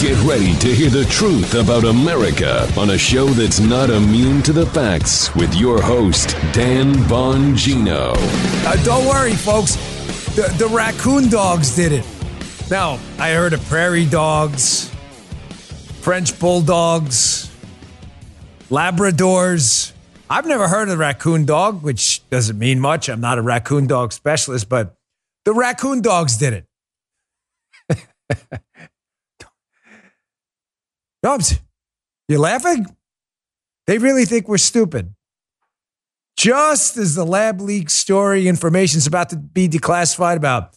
Get ready to hear the truth about America on a show that's not immune to the facts with your host, Dan Bongino. Uh, don't worry, folks. The, the raccoon dogs did it. Now, I heard of prairie dogs, French bulldogs, Labradors. I've never heard of the raccoon dog, which doesn't mean much. I'm not a raccoon dog specialist, but the raccoon dogs did it. Dubs, you laughing? They really think we're stupid. Just as the lab leak story information is about to be declassified about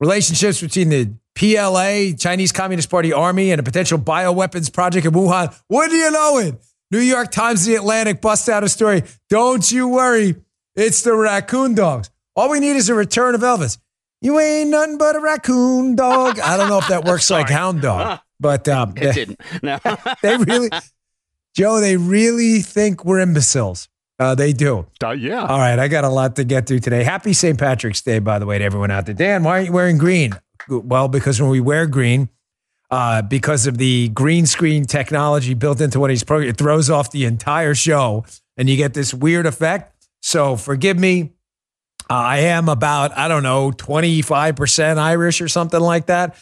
relationships between the PLA, Chinese Communist Party Army, and a potential bioweapons project in Wuhan, what do you know it? New York Times, The Atlantic bust out a story. Don't you worry, it's the raccoon dogs. All we need is a return of Elvis. You ain't nothing but a raccoon dog. I don't know if that works like hound dog. But um, it didn't. No, they really, Joe, they really think we're imbeciles. Uh, they do. Uh, yeah. All right, I got a lot to get through today. Happy St. Patrick's Day, by the way, to everyone out there. Dan, why aren't you wearing green? Well, because when we wear green, uh, because of the green screen technology built into one of these programs, it throws off the entire show, and you get this weird effect. So forgive me. Uh, I am about I don't know twenty five percent Irish or something like that.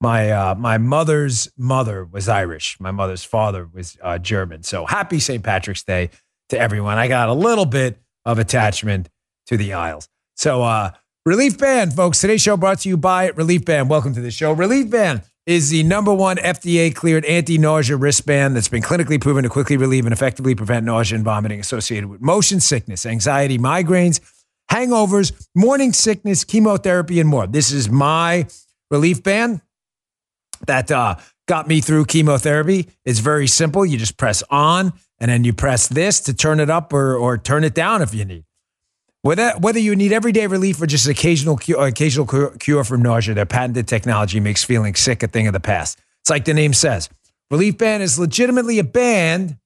My uh, my mother's mother was Irish. My mother's father was uh, German. So happy St. Patrick's Day to everyone. I got a little bit of attachment to the Isles. So uh, Relief Band, folks. Today's show brought to you by Relief Band. Welcome to the show. Relief Band is the number one FDA cleared anti nausea wristband that's been clinically proven to quickly relieve and effectively prevent nausea and vomiting associated with motion sickness, anxiety, migraines, hangovers, morning sickness, chemotherapy, and more. This is my relief band that uh, got me through chemotherapy. It's very simple. You just press on and then you press this to turn it up or, or turn it down if you need. Whether, whether you need everyday relief or just occasional cure, occasional cure from nausea, their patented technology makes feeling sick a thing of the past. It's like the name says. Relief Band is legitimately a band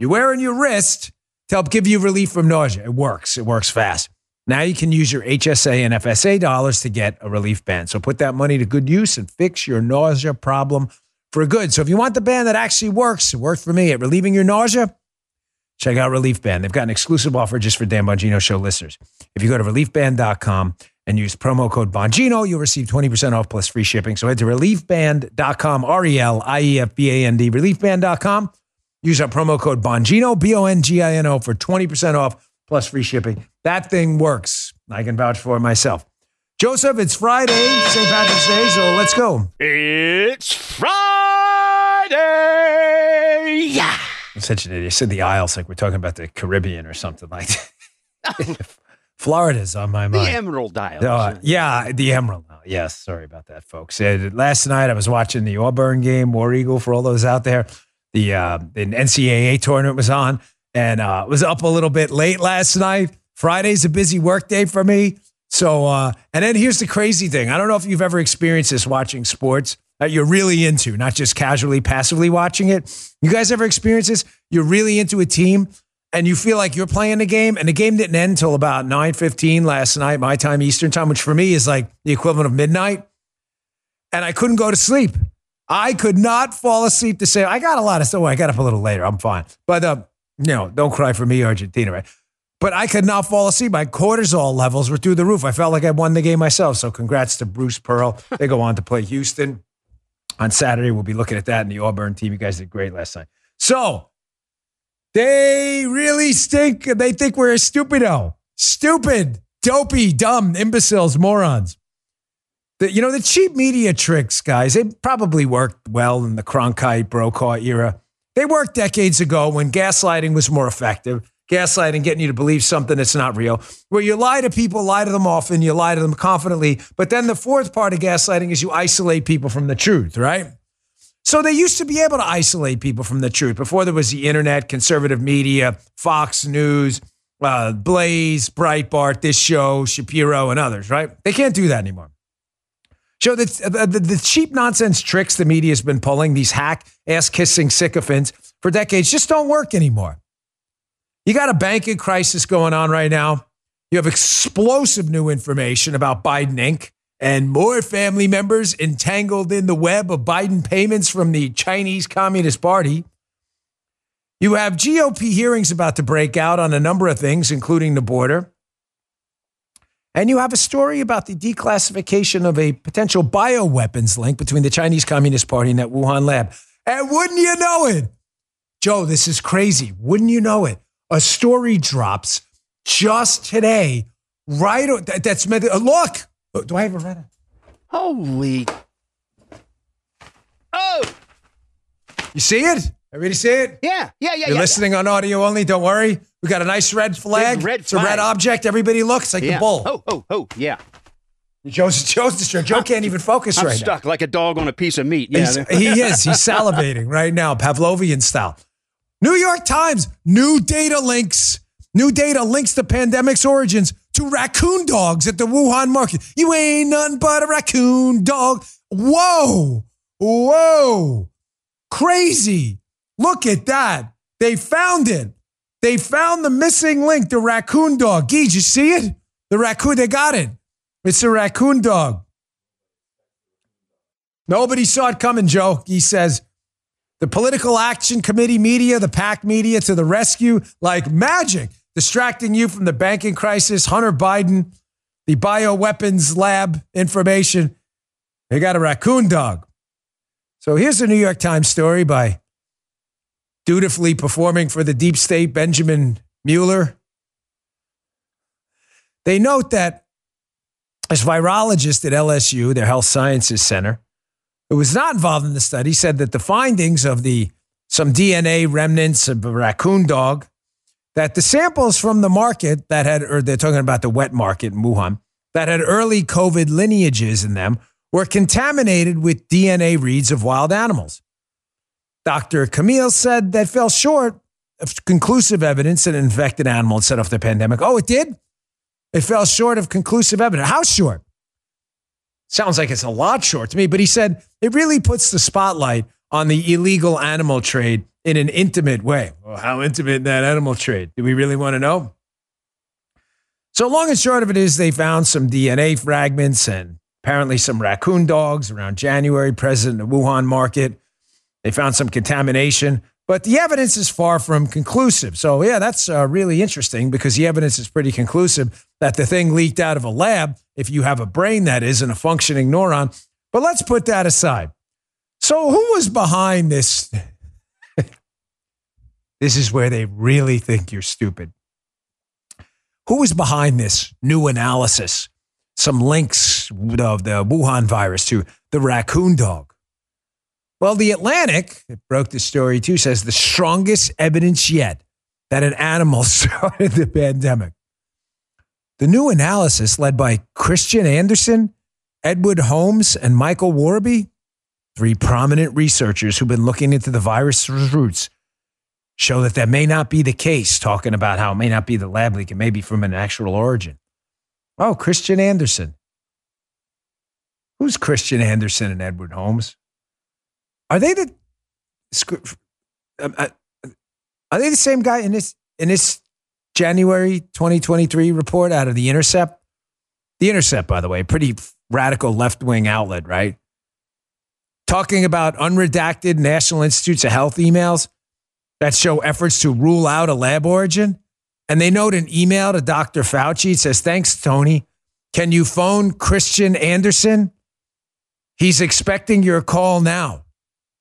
you wear on your wrist to help give you relief from nausea. It works. It works fast. Now you can use your HSA and FSA dollars to get a relief band. So put that money to good use and fix your nausea problem for good. So if you want the band that actually works, it worked for me at relieving your nausea, check out Relief Band. They've got an exclusive offer just for Dan Bongino Show listeners. If you go to reliefband.com and use promo code Bongino, you'll receive 20% off plus free shipping. So head to reliefband.com, R E L I E F B A N D, reliefband.com. Use our promo code Bongino, B O N G I N O, for 20% off plus free shipping. That thing works. I can vouch for it myself. Joseph, it's Friday, St. Patrick's Day, so let's go. It's Friday. Yeah. I'm such an idiot. I said the Isles like we're talking about the Caribbean or something like that. Florida's on my mind. The Emerald Isles. Uh, yeah, the Emerald. Oh, yes, sorry about that, folks. Uh, last night I was watching the Auburn game, War Eagle, for all those out there. The, uh, the NCAA tournament was on and uh, was up a little bit late last night. Friday's a busy work day for me. So, uh, and then here's the crazy thing. I don't know if you've ever experienced this watching sports that you're really into, not just casually, passively watching it. You guys ever experience this? You're really into a team and you feel like you're playing the game and the game didn't end until about 9.15 last night, my time, Eastern time, which for me is like the equivalent of midnight. And I couldn't go to sleep. I could not fall asleep to say, I got a lot of stuff. I got up a little later. I'm fine. But, uh, no, don't cry for me, Argentina, right? But I could not fall asleep. My cortisol levels were through the roof. I felt like I won the game myself. So congrats to Bruce Pearl. They go on to play Houston on Saturday. We'll be looking at that in the Auburn team. You guys did great last night. So they really stink. They think we're a stupido, stupid, dopey, dumb, imbeciles, morons. The, you know, the cheap media tricks, guys, they probably worked well in the Cronkite, Brokaw era. They worked decades ago when gaslighting was more effective. Gaslighting, getting you to believe something that's not real, where you lie to people, lie to them often, you lie to them confidently. But then the fourth part of gaslighting is you isolate people from the truth, right? So they used to be able to isolate people from the truth before there was the internet, conservative media, Fox News, uh, Blaze, Breitbart, this show, Shapiro, and others, right? They can't do that anymore. So the, the, the cheap nonsense tricks the media has been pulling, these hack, ass kissing sycophants for decades, just don't work anymore. You got a banking crisis going on right now. You have explosive new information about Biden Inc. and more family members entangled in the web of Biden payments from the Chinese Communist Party. You have GOP hearings about to break out on a number of things, including the border. And you have a story about the declassification of a potential bioweapons link between the Chinese Communist Party and that Wuhan lab. And wouldn't you know it? Joe, this is crazy. Wouldn't you know it? A story drops just today, right? that- That's meant. uh, Look, Oh, do I have a red? Holy. Oh, You see it? Everybody see it? yeah, yeah, yeah, You're yeah. listening on audio only. Don't worry. We got a nice red flag. Big red it's a red object. Everybody looks like yeah. the bull. Oh, oh, oh, yeah. Joe's, Joe's distracted. Joe can't even focus I'm right stuck like a dog on a piece of meat. Yeah. He is. He's salivating right now, Pavlovian style. New York Times, new data links. New data links the pandemic's origins to raccoon dogs at the Wuhan market. You ain't nothing but a raccoon dog. Whoa. Whoa. Crazy. Look at that. They found it. They found the missing link, the raccoon dog. Gee, did you see it? The raccoon, they got it. It's a raccoon dog. Nobody saw it coming, Joe. He says, the Political Action Committee media, the PAC media to the rescue like magic, distracting you from the banking crisis, Hunter Biden, the bioweapons lab information. They got a raccoon dog. So here's a New York Times story by dutifully performing for the deep state Benjamin Mueller. They note that as virologist at LSU, their health sciences center, who was not involved in the study, said that the findings of the some DNA remnants of a raccoon dog, that the samples from the market that had, or they're talking about the wet market in Wuhan, that had early COVID lineages in them were contaminated with DNA reads of wild animals. Dr. Camille said that fell short of conclusive evidence that an infected animal set off the pandemic. Oh, it did? It fell short of conclusive evidence. How short? Sounds like it's a lot short to me, but he said it really puts the spotlight on the illegal animal trade in an intimate way. Well, how intimate that animal trade? Do we really want to know? So, long and short of it is, they found some DNA fragments and apparently some raccoon dogs around January, present in the Wuhan market. They found some contamination, but the evidence is far from conclusive. So, yeah, that's uh, really interesting because the evidence is pretty conclusive that the thing leaked out of a lab, if you have a brain that is and a functioning neuron. But let's put that aside. So, who was behind this? this is where they really think you're stupid. Who was behind this new analysis? Some links of the Wuhan virus to the raccoon dog. Well, the Atlantic, broke the story too, says the strongest evidence yet that an animal started the pandemic. The new analysis, led by Kristian Andersen, Edward Holmes, and Michael Worobey, three prominent researchers who've been looking into the virus's roots, show that that may not be the case, talking about how it may not be the lab leak, it may be from an actual origin. Oh, Kristian Andersen. Who's Kristian Andersen and Edward Holmes? Are they the um, uh, are they the same guy in this in this January 2023 report out of the Intercept? The Intercept, by the way, pretty radical left wing outlet, right? Talking about unredacted National Institutes of Health emails that show efforts to rule out a lab origin. And they note an email to Dr. Fauci. It says, Thanks, Tony. Can you phone Kristian Andersen? He's expecting your call now.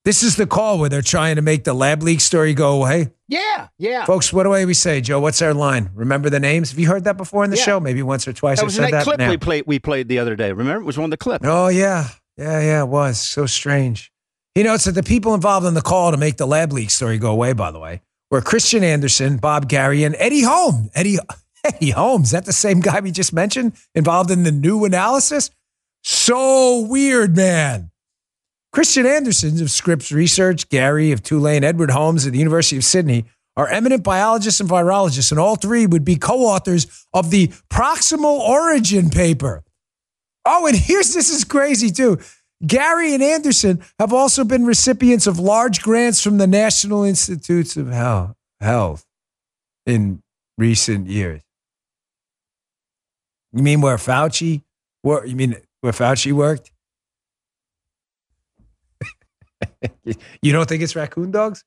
This is the call where they're trying to make the lab leak story go away. Yeah, yeah. Folks, what do we say, Joe? What's our line? Remember the names? Have you heard that before in the Yeah. show? Maybe once or twice That I've was said that that. clip now. we played. We played the other day. Remember, it was one of the clips. Oh, yeah. Yeah, yeah, it was. So strange. You know, it's that the people involved in the call to make the lab leak story go away, by the way, were Kristian Andersen, Bob Garry, and Eddie Holmes. Eddie, Eddie Holmes, is that the same guy we just mentioned involved in the new analysis? So weird, man. Kristian Andersen of Scripps Research, Garry of Tulane, Edward Holmes of the University of Sydney are eminent biologists and virologists, and all three would be co authors of the proximal origin paper. Oh, and here's this is crazy too. Garry and Andersen have also been recipients of large grants from the National Institutes of Health, Health in recent years. You mean where Fauci? Where you mean where Fauci worked? you don't think it's raccoon dogs?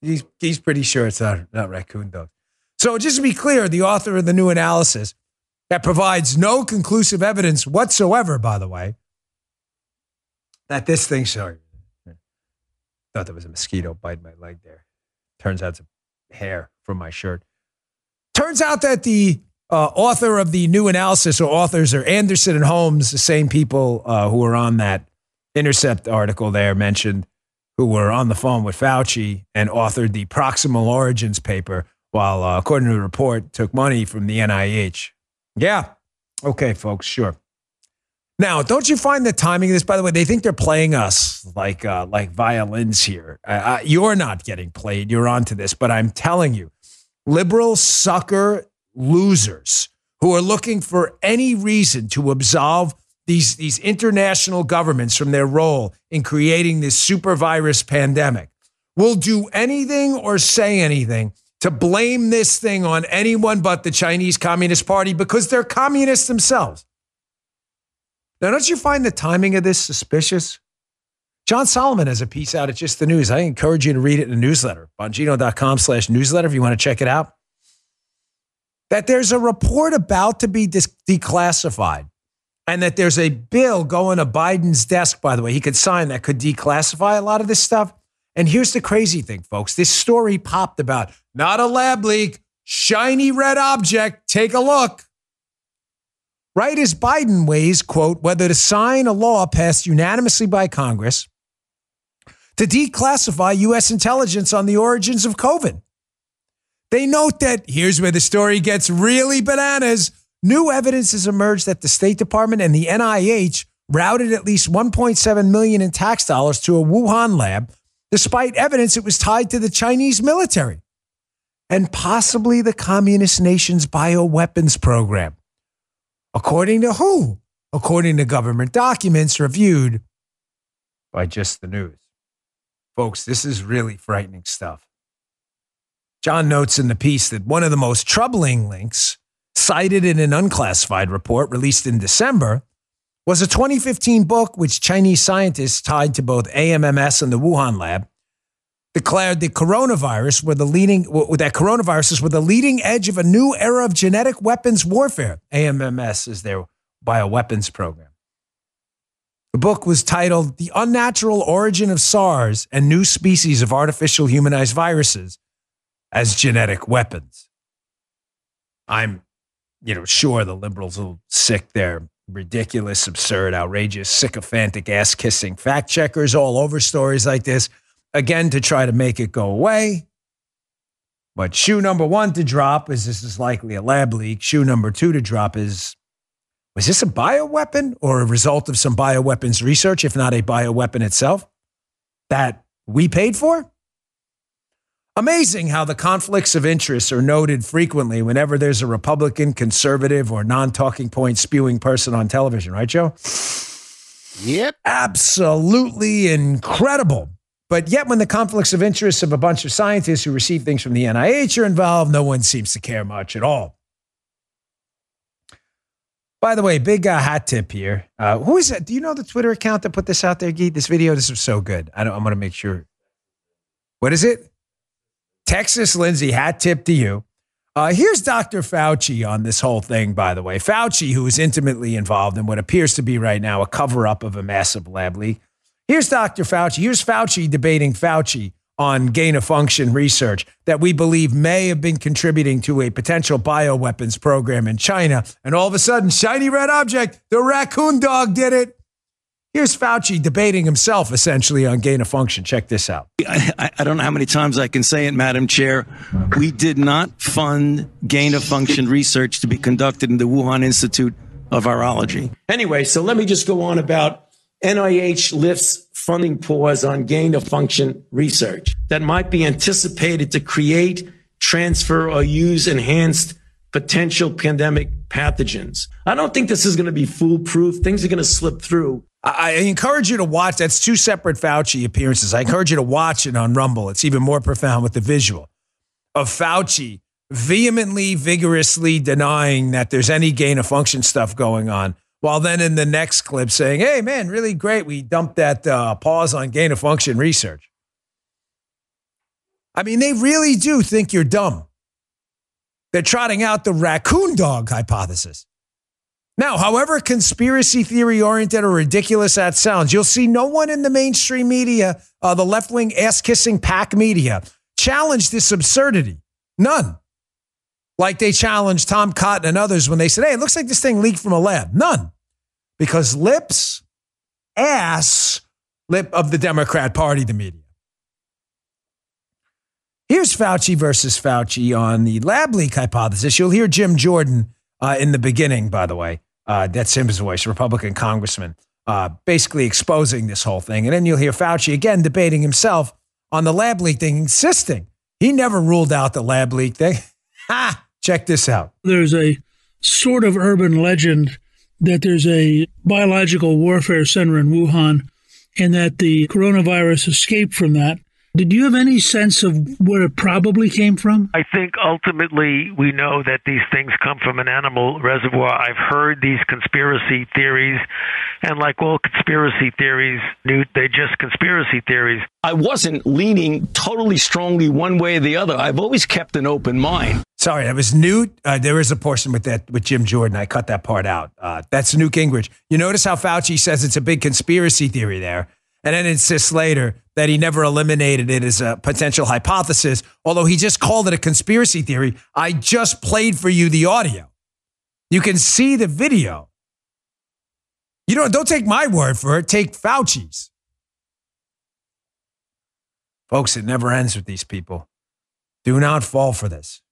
He's, he's pretty sure it's not, not raccoon dogs. So, just to be clear, the author of the new analysis that provides no conclusive evidence whatsoever, by the way, that this thing, sorry, thought there was a mosquito biting my leg there. Turns out it's a hair from my shirt. Turns out that the uh, author of the new analysis or authors are Andersen and Holmes, the same people uh, who were on that Intercept article there mentioned, who were on the phone with Fauci and authored the proximal origins paper, while, uh, according to the report, took money from the NIH. Yeah. Okay, folks, sure. Now, don't you find the timing of this? By the way, they think they're playing us like uh, like violins here. You're not getting played. You're onto this, but I'm telling you, liberal sucker losers who are looking for any reason to absolve these these international governments from their role in creating this super virus pandemic will do anything or say anything to blame this thing on anyone but the Chinese Communist Party because they're communists themselves. Now, don't you find the timing of this suspicious? John Solomon has a piece out at Just the News. I encourage you to read it in the newsletter, bongino.com slash newsletter if you want to check it out. That there's a report about to be declassified and that there's a bill going to Biden's desk, by the way, he could sign that could declassify a lot of this stuff. And here's the crazy thing, folks. This story popped about not a lab leak, shiny red object. Take a look right as Biden weighs, quote, whether to sign a law passed unanimously by Congress to declassify U.S. intelligence on the origins of COVID. They note that here's where the story gets really bananas. New evidence has emerged that the State Department and the NIH routed at least 1.7 million in tax dollars to a Wuhan lab, despite evidence it was tied to the Chinese military and possibly the communist nation's bioweapons program. According to who? According to government documents reviewed by just the news. Folks, this is really frightening stuff. John notes in the piece that one of the most troubling links cited in an unclassified report released in December was a 2015 book which Chinese scientists tied to both AMMS and the Wuhan lab declared the coronavirus were the leading that coronaviruses were the leading edge of a new era of genetic weapons warfare. AMMS is their bioweapons program. The book was titled The Unnatural Origin of SARS and New Species of Artificial Humanized Viruses as Genetic Weapons. I'm, you know, sure the liberals will sick their ridiculous, absurd, outrageous, sycophantic, ass kissing fact checkers all over stories like this again to try to make it go away. But shoe number one to drop is this is likely a lab leak. Shoe number two to drop is was this a bioweapon or a result of some bioweapons research, if not a bioweapon itself, that we paid for? Amazing how the conflicts of interest are noted frequently whenever there's a Republican, conservative, or non talking point spewing person on television, right, Joe? Yep. Absolutely incredible. But yet, when the conflicts of interest of a bunch of scientists who receive things from the NIH are involved, no one seems to care much at all. By the way, big uh, hat tip here. Uh, who is that? Do you know the Twitter account that put this out there, Gee? This video, this is so good. I am going to make sure. What is it? Texas Lindsay, hat tip to you. Uh, here's Dr. Fauci on this whole thing, by the way. Fauci, who is intimately involved in what appears to be right now a cover up of a massive lab leak. Here's Dr. Fauci. Here's Fauci debating Fauci on gain of function research that we believe may have been contributing to a potential bioweapons program in China. And all of a sudden, shiny red object, the raccoon dog did it. Here's Fauci debating himself essentially on gain of function. Check this out. I, I, don't know how many times I can say it, Madam Chair. We did not fund gain of function research to be conducted in the Wuhan Institute of Virology. Anyway, so let me just go on about NIH lifts funding pause on gain of function research that might be anticipated to create, transfer, or use enhanced potential pandemic pathogens. I don't think this is going to be foolproof. Things are going to slip through. I encourage you to watch. That's two separate Fauci appearances. I encourage you to watch it on Rumble. It's even more profound with the visual of Fauci vehemently, vigorously denying that there's any gain of function stuff going on while then in the next clip saying, hey, man, really great. We dumped that uh, pause on gain of function research. I mean, they really do think you're dumb. They're trotting out the raccoon dog hypothesis. Now, however conspiracy theory oriented or ridiculous that sounds, you'll see no one in the mainstream media, uh, the left wing ass kissing pack media, challenge this absurdity. None. Like they challenged Tom Cotton and others when they said, hey, it looks like this thing leaked from a lab. None. Because lips, ass, lip of the Democrat Party, the media. Here's Fauci versus Fauci on the lab leak hypothesis. You'll hear Jim Jordan uh, in the beginning, by the way. Uh, that's his voice, Republican congressman, uh, basically exposing this whole thing. And then you'll hear Fauci again debating himself on the lab leak thing, insisting he never ruled out the lab leak thing. ha! Check this out. There's a sort of urban legend that there's a biological warfare center in Wuhan and that the coronavirus escaped from that did you have any sense of where it probably came from? I think ultimately we know that these things come from an animal reservoir. I've heard these conspiracy theories, and like all conspiracy theories, Newt, they're just conspiracy theories. I wasn't leaning totally strongly one way or the other. I've always kept an open mind. Sorry, that was Newt. Uh, there is a portion with that with Jim Jordan. I cut that part out. Uh, that's Newt Gingrich. You notice how Fauci says it's a big conspiracy theory there and then insists later that he never eliminated it as a potential hypothesis, although he just called it a conspiracy theory. I just played for you the audio. You can see the video. You don't, don't take my word for it, take Fauci's. Folks, it never ends with these people. Do not fall for this.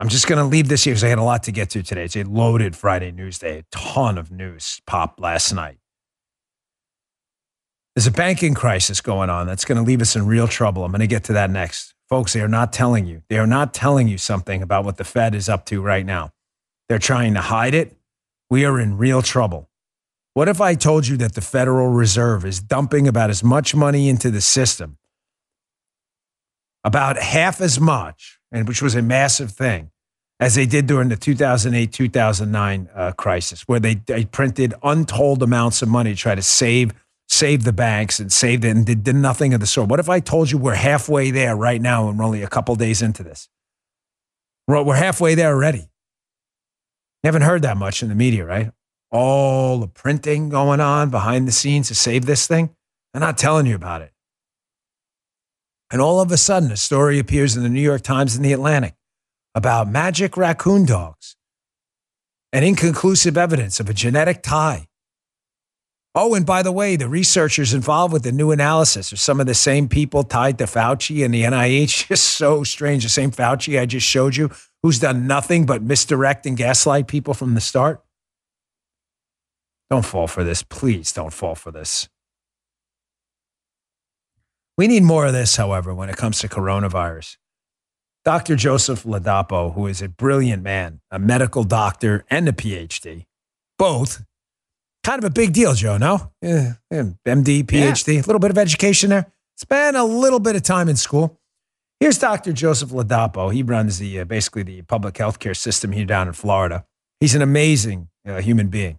I'm just going to leave this here because I had a lot to get to today. It's a loaded Friday news day, a ton of news popped last night. There's a banking crisis going on that's going to leave us in real trouble. I'm going to get to that next. Folks, they are not telling you. They are not telling you something about what the Fed is up to right now. They're trying to hide it. We are in real trouble. What if I told you that the Federal Reserve is dumping about as much money into the system, about half as much, and which was a massive thing, as they did during the 2008 2009 uh, crisis, where they, they printed untold amounts of money to try to save save the banks and saved it and did, did nothing of the sort. What if I told you we're halfway there right now and we're only a couple days into this? We're, we're halfway there already. You haven't heard that much in the media, right? All the printing going on behind the scenes to save this thing. They're not telling you about it. And all of a sudden, a story appears in the New York Times and the Atlantic about magic raccoon dogs and inconclusive evidence of a genetic tie Oh, and by the way, the researchers involved with the new analysis are some of the same people tied to Fauci and the NIH. Just so strange. The same Fauci I just showed you, who's done nothing but misdirect and gaslight people from the start. Don't fall for this. Please don't fall for this. We need more of this, however, when it comes to coronavirus. Dr. Joseph Ladapo, who is a brilliant man, a medical doctor and a PhD, both kind of a big deal, Joe. No, yeah, MD, PhD, a little bit of education there. Spent a little bit of time in school. Here's Dr. Joseph Ladapo. He runs the uh, basically the public healthcare system here down in Florida. He's an amazing uh, human being.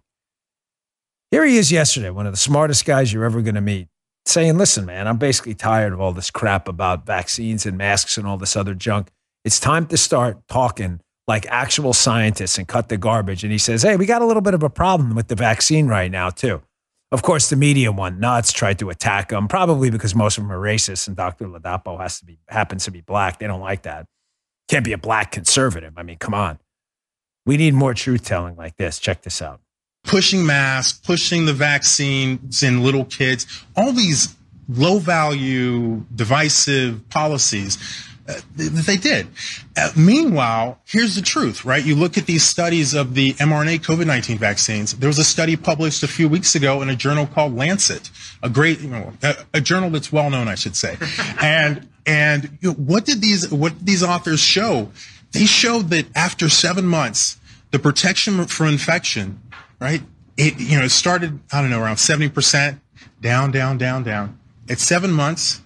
Here he is yesterday, one of the smartest guys you're ever going to meet, saying, "Listen, man, I'm basically tired of all this crap about vaccines and masks and all this other junk. It's time to start talking like actual scientists and cut the garbage. And he says, Hey, we got a little bit of a problem with the vaccine right now, too. Of course, the media went nuts, tried to attack him, probably because most of them are racist and Dr. Ladapo has to be happens to be black. They don't like that. Can't be a black conservative. I mean, come on. We need more truth telling like this. Check this out. Pushing masks, pushing the vaccines in little kids, all these low value, divisive policies uh, they did. Uh, meanwhile, here's the truth, right? You look at these studies of the mRNA COVID 19 vaccines. There was a study published a few weeks ago in a journal called Lancet, a great, you know, a, a journal that's well known, I should say. and and you know, what did these what did these authors show? They showed that after seven months, the protection for infection, right? It you know it started I don't know around seventy percent, down, down, down, down. At seven months,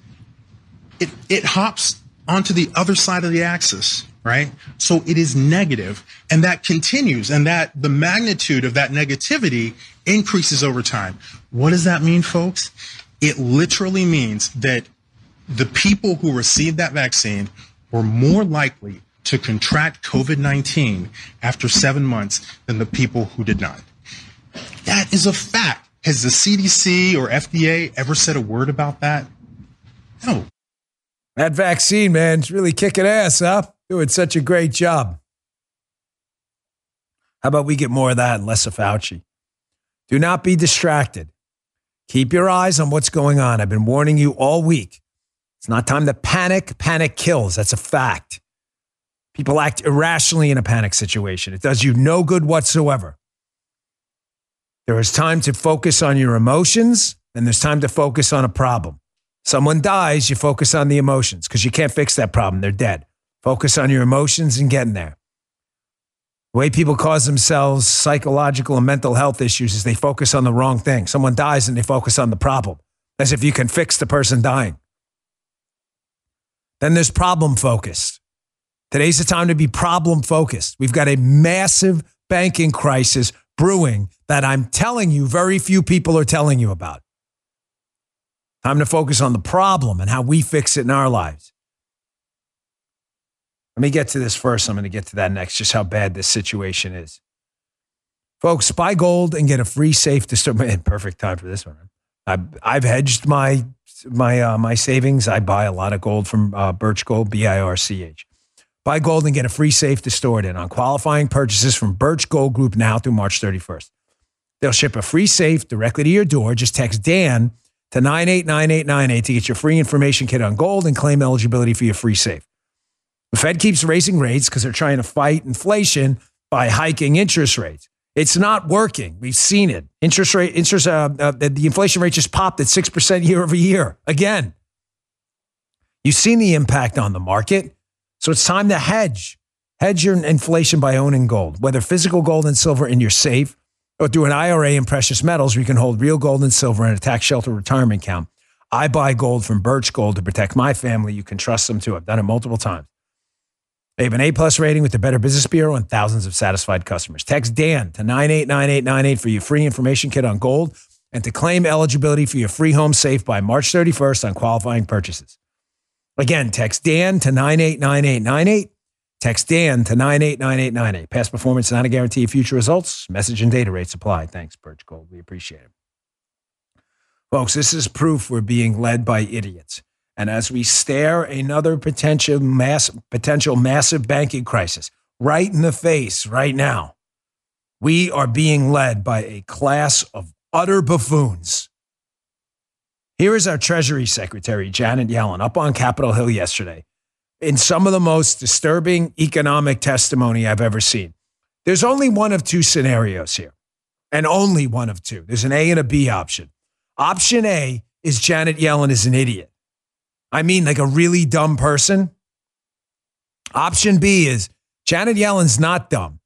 it it hops onto the other side of the axis, right? So it is negative and that continues and that the magnitude of that negativity increases over time. What does that mean, folks? It literally means that the people who received that vaccine were more likely to contract COVID-19 after seven months than the people who did not. That is a fact. Has the CDC or FDA ever said a word about that? No. That vaccine, man, it's really kicking ass, huh? Doing such a great job. How about we get more of that and less of Fauci? Do not be distracted. Keep your eyes on what's going on. I've been warning you all week. It's not time to panic. Panic kills. That's a fact. People act irrationally in a panic situation. It does you no good whatsoever. There is time to focus on your emotions, and there's time to focus on a problem. Someone dies, you focus on the emotions because you can't fix that problem. They're dead. Focus on your emotions and getting there. The way people cause themselves psychological and mental health issues is they focus on the wrong thing. Someone dies and they focus on the problem, as if you can fix the person dying. Then there's problem focused. Today's the time to be problem focused. We've got a massive banking crisis brewing that I'm telling you very few people are telling you about. Time to focus on the problem and how we fix it in our lives. Let me get to this first. I'm going to get to that next, just how bad this situation is. Folks, buy gold and get a free safe to start. Man, perfect time for this one. I've, I've hedged my my uh, my savings. I buy a lot of gold from uh, Birch Gold, B I R C H. Buy gold and get a free safe to store it in on qualifying purchases from Birch Gold Group now through March 31st. They'll ship a free safe directly to your door. Just text Dan to 989898 to get your free information kit on gold and claim eligibility for your free safe. The Fed keeps raising rates because they're trying to fight inflation by hiking interest rates. It's not working. We've seen it. Interest rate, interest, uh, uh, the inflation rate just popped at 6% year over year again. You've seen the impact on the market. So it's time to hedge. Hedge your inflation by owning gold, whether physical gold and silver in your safe or through an IRA in precious metals where you can hold real gold and silver in a tax shelter retirement account. I buy gold from Birch Gold to protect my family. You can trust them too. I've done it multiple times. They have an A plus rating with the Better Business Bureau and thousands of satisfied customers. Text Dan to 989898 for your free information kit on gold and to claim eligibility for your free home safe by March 31st on qualifying purchases. Again, text Dan to 989898. Text Dan to 989898. Past performance not a guarantee of future results. Message and data rates apply. Thanks, Birch Gold. We appreciate it. Folks, this is proof we're being led by idiots. And as we stare another potential mass potential massive banking crisis right in the face right now, we are being led by a class of utter buffoons. Here is our Treasury Secretary, Janet Yellen, up on Capitol Hill yesterday in some of the most disturbing economic testimony I've ever seen. There's only one of two scenarios here, and only one of two. There's an A and a B option. Option A is Janet Yellen is an idiot. I mean, like a really dumb person. Option B is Janet Yellen's not dumb.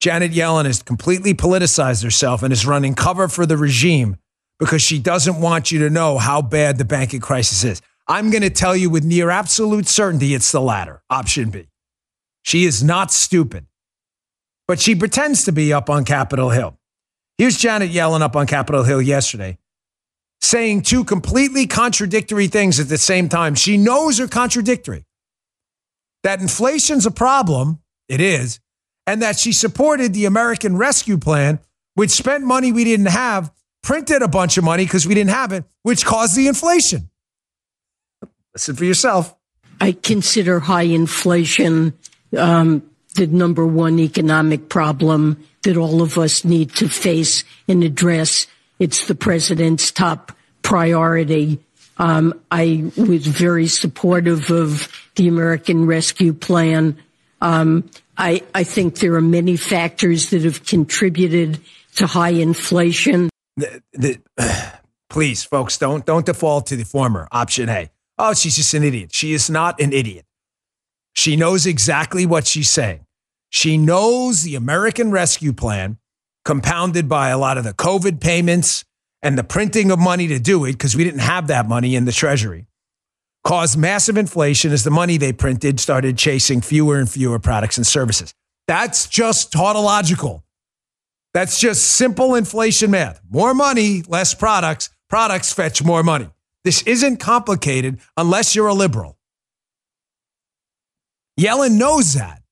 Janet Yellen has completely politicized herself and is running cover for the regime because she doesn't want you to know how bad the banking crisis is. I'm going to tell you with near absolute certainty it's the latter, option B. She is not stupid, but she pretends to be up on Capitol Hill. Here's Janet Yellen up on Capitol Hill yesterday saying two completely contradictory things at the same time. She knows are contradictory. That inflation's a problem, it is, and that she supported the American Rescue Plan, which spent money we didn't have, printed a bunch of money because we didn't have it, which caused the inflation. Listen for yourself. I consider high inflation um, the number one economic problem that all of us need to face and address it's the president's top priority. Um, I was very supportive of the American Rescue Plan. Um, I, I, think there are many factors that have contributed to high inflation. The, the, please, folks, don't don't default to the former option A. Oh, she's just an idiot. She is not an idiot. She knows exactly what she's saying. She knows the American Rescue Plan compounded by a lot of the COVID payments and the printing of money to do it because we didn't have that money in the treasury, caused massive inflation as the money they printed started chasing fewer and fewer products and services. That's just tautological. That's just simple inflation math. More money, less products. Products fetch more money. This isn't complicated unless you're a liberal. Yellen knows that.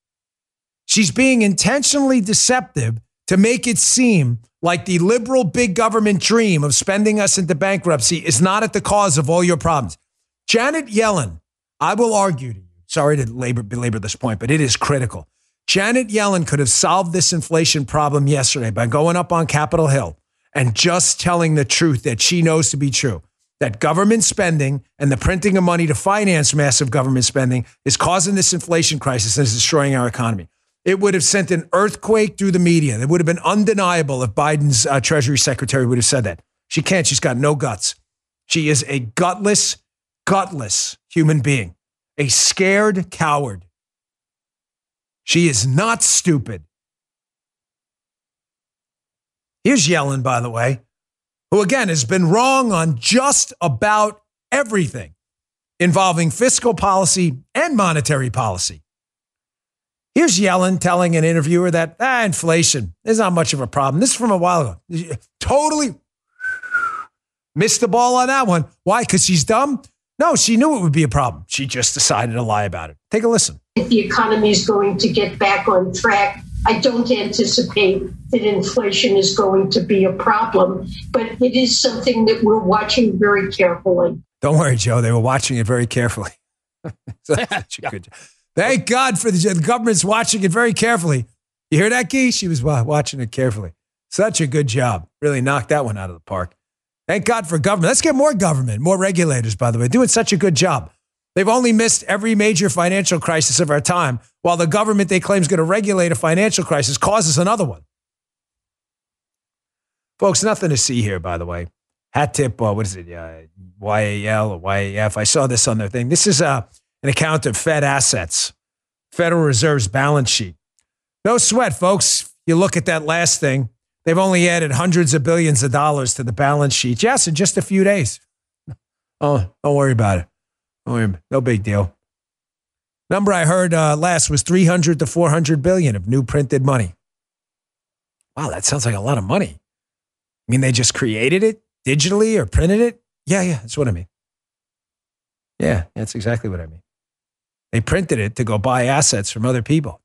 She's being intentionally deceptive to make it seem like the liberal big government dream of spending us into bankruptcy is not at the cause of all your problems. Janet Yellen, I will argue to you, sorry to labor, belabor this point, but it is critical. Janet Yellen could have solved this inflation problem yesterday by going up on Capitol Hill and just telling the truth that she knows to be true that government spending and the printing of money to finance massive government spending is causing this inflation crisis and is destroying our economy. It would have sent an earthquake through the media. It would have been undeniable if Biden's uh, Treasury Secretary would have said that. She can't. She's got no guts. She is a gutless, gutless human being, a scared coward. She is not stupid. Here's Yellen, by the way, who again has been wrong on just about everything involving fiscal policy and monetary policy. Here's Yellen telling an interviewer that ah, inflation is not much of a problem. This is from a while ago. Totally missed the ball on that one. Why? Because she's dumb? No, she knew it would be a problem. She just decided to lie about it. Take a listen. If the economy is going to get back on track, I don't anticipate that inflation is going to be a problem, but it is something that we're watching very carefully. Don't worry, Joe. They were watching it very carefully. Such a good job. Thank God for the, the government's watching it very carefully. You hear that, Gee? She was watching it carefully. Such a good job. Really knocked that one out of the park. Thank God for government. Let's get more government, more regulators, by the way, doing such a good job. They've only missed every major financial crisis of our time, while the government they claim is going to regulate a financial crisis causes another one. Folks, nothing to see here, by the way. Hat tip, uh, what is it? Uh, YAL or YAF. I saw this on their thing. This is uh, an account of Fed assets, Federal Reserve's balance sheet. No sweat, folks. You look at that last thing, they've only added hundreds of billions of dollars to the balance sheet. Yes, in just a few days. Oh, don't worry about it. No big deal. Number I heard uh, last was 300 to 400 billion of new printed money. Wow, that sounds like a lot of money. I mean, they just created it digitally or printed it? Yeah, yeah, that's what I mean. Yeah, that's exactly what I mean. They printed it to go buy assets from other people.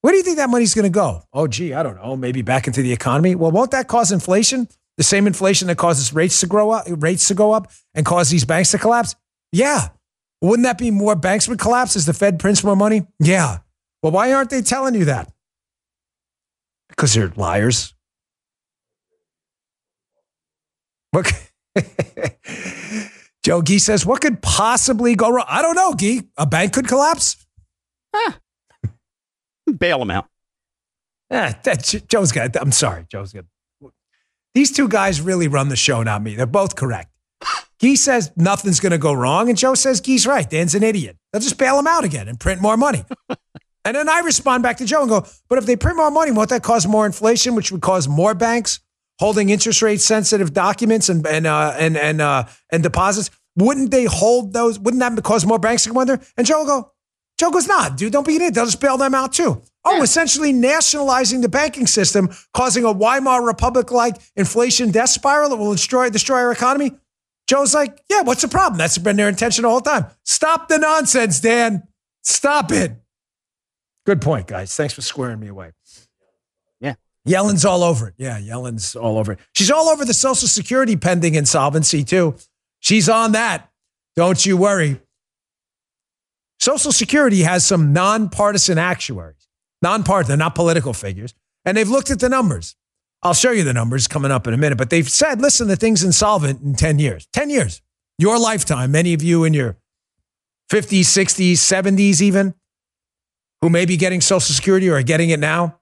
Where do you think that money's going to go? Oh, gee, I don't know. Maybe back into the economy. Well, won't that cause inflation? The same inflation that causes rates to grow up, rates to go up, and cause these banks to collapse. Yeah, wouldn't that be more banks would collapse as the Fed prints more money? Yeah. Well, why aren't they telling you that? Because they're liars. What? Joe Gee says, what could possibly go wrong? I don't know, Gee. A bank could collapse? Ah. Bail them out. Eh, that, Joe's got, I'm sorry, Joe's got. These two guys really run the show, not me. They're both correct. Gee says nothing's going to go wrong, and Joe says Gee's right. Dan's an idiot. They'll just bail him out again and print more money. and then I respond back to Joe and go, but if they print more money, won't that cause more inflation, which would cause more banks holding interest rate sensitive documents and and uh, and and uh, and deposits? Wouldn't they hold those? Wouldn't that cause more banks to come under? And Joe will go, Joe goes, nah, dude, don't be an idiot. They'll just bail them out too. Oh, yeah. essentially nationalizing the banking system, causing a Weimar Republic like inflation death spiral that will destroy destroy our economy. Joe's like, yeah, what's the problem? That's been their intention the whole time. Stop the nonsense, Dan. Stop it. Good point, guys. Thanks for squaring me away. Yeah. Yellen's all over it. Yeah, Yellen's all over it. She's all over the Social Security pending insolvency, too. She's on that. Don't you worry. Social Security has some nonpartisan actuaries. Nonpartisan, they're not political figures. And they've looked at the numbers. I'll show you the numbers coming up in a minute, but they've said, listen, the thing's insolvent in 10 years. 10 years. Your lifetime, many of you in your 50s, 60s, 70s, even, who may be getting Social Security or are getting it now,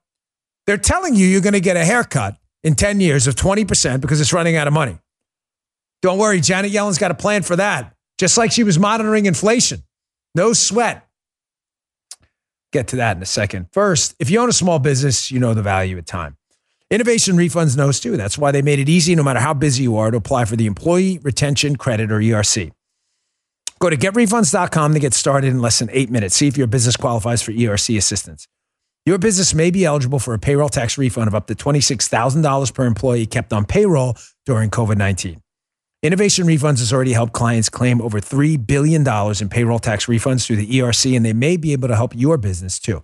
they're telling you you're going to get a haircut in 10 years of 20% because it's running out of money. Don't worry, Janet Yellen's got a plan for that, just like she was monitoring inflation. No sweat. Get to that in a second. First, if you own a small business, you know the value of time. Innovation Refunds knows too. That's why they made it easy, no matter how busy you are, to apply for the Employee Retention Credit or ERC. Go to getrefunds.com to get started in less than eight minutes. See if your business qualifies for ERC assistance. Your business may be eligible for a payroll tax refund of up to $26,000 per employee kept on payroll during COVID 19. Innovation Refunds has already helped clients claim over $3 billion in payroll tax refunds through the ERC, and they may be able to help your business too.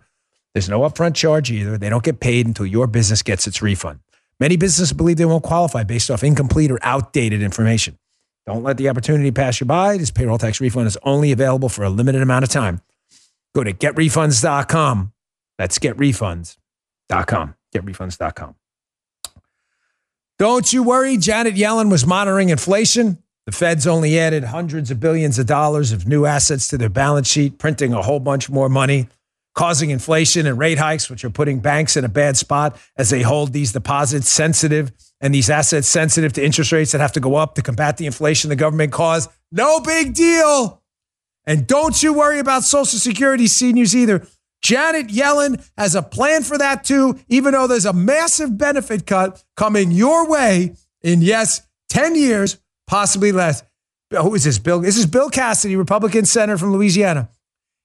There's no upfront charge either. They don't get paid until your business gets its refund. Many businesses believe they won't qualify based off incomplete or outdated information. Don't let the opportunity pass you by. This payroll tax refund is only available for a limited amount of time. Go to getrefunds.com. That's getrefunds.com. Getrefunds.com. Don't you worry. Janet Yellen was monitoring inflation. The Fed's only added hundreds of billions of dollars of new assets to their balance sheet, printing a whole bunch more money, causing inflation and rate hikes, which are putting banks in a bad spot as they hold these deposits sensitive and these assets sensitive to interest rates that have to go up to combat the inflation the government caused. No big deal. And don't you worry about Social Security seniors either. Janet Yellen has a plan for that too, even though there's a massive benefit cut coming your way in, yes, 10 years, possibly less. Who is this? Bill? This is Bill Cassidy, Republican senator from Louisiana.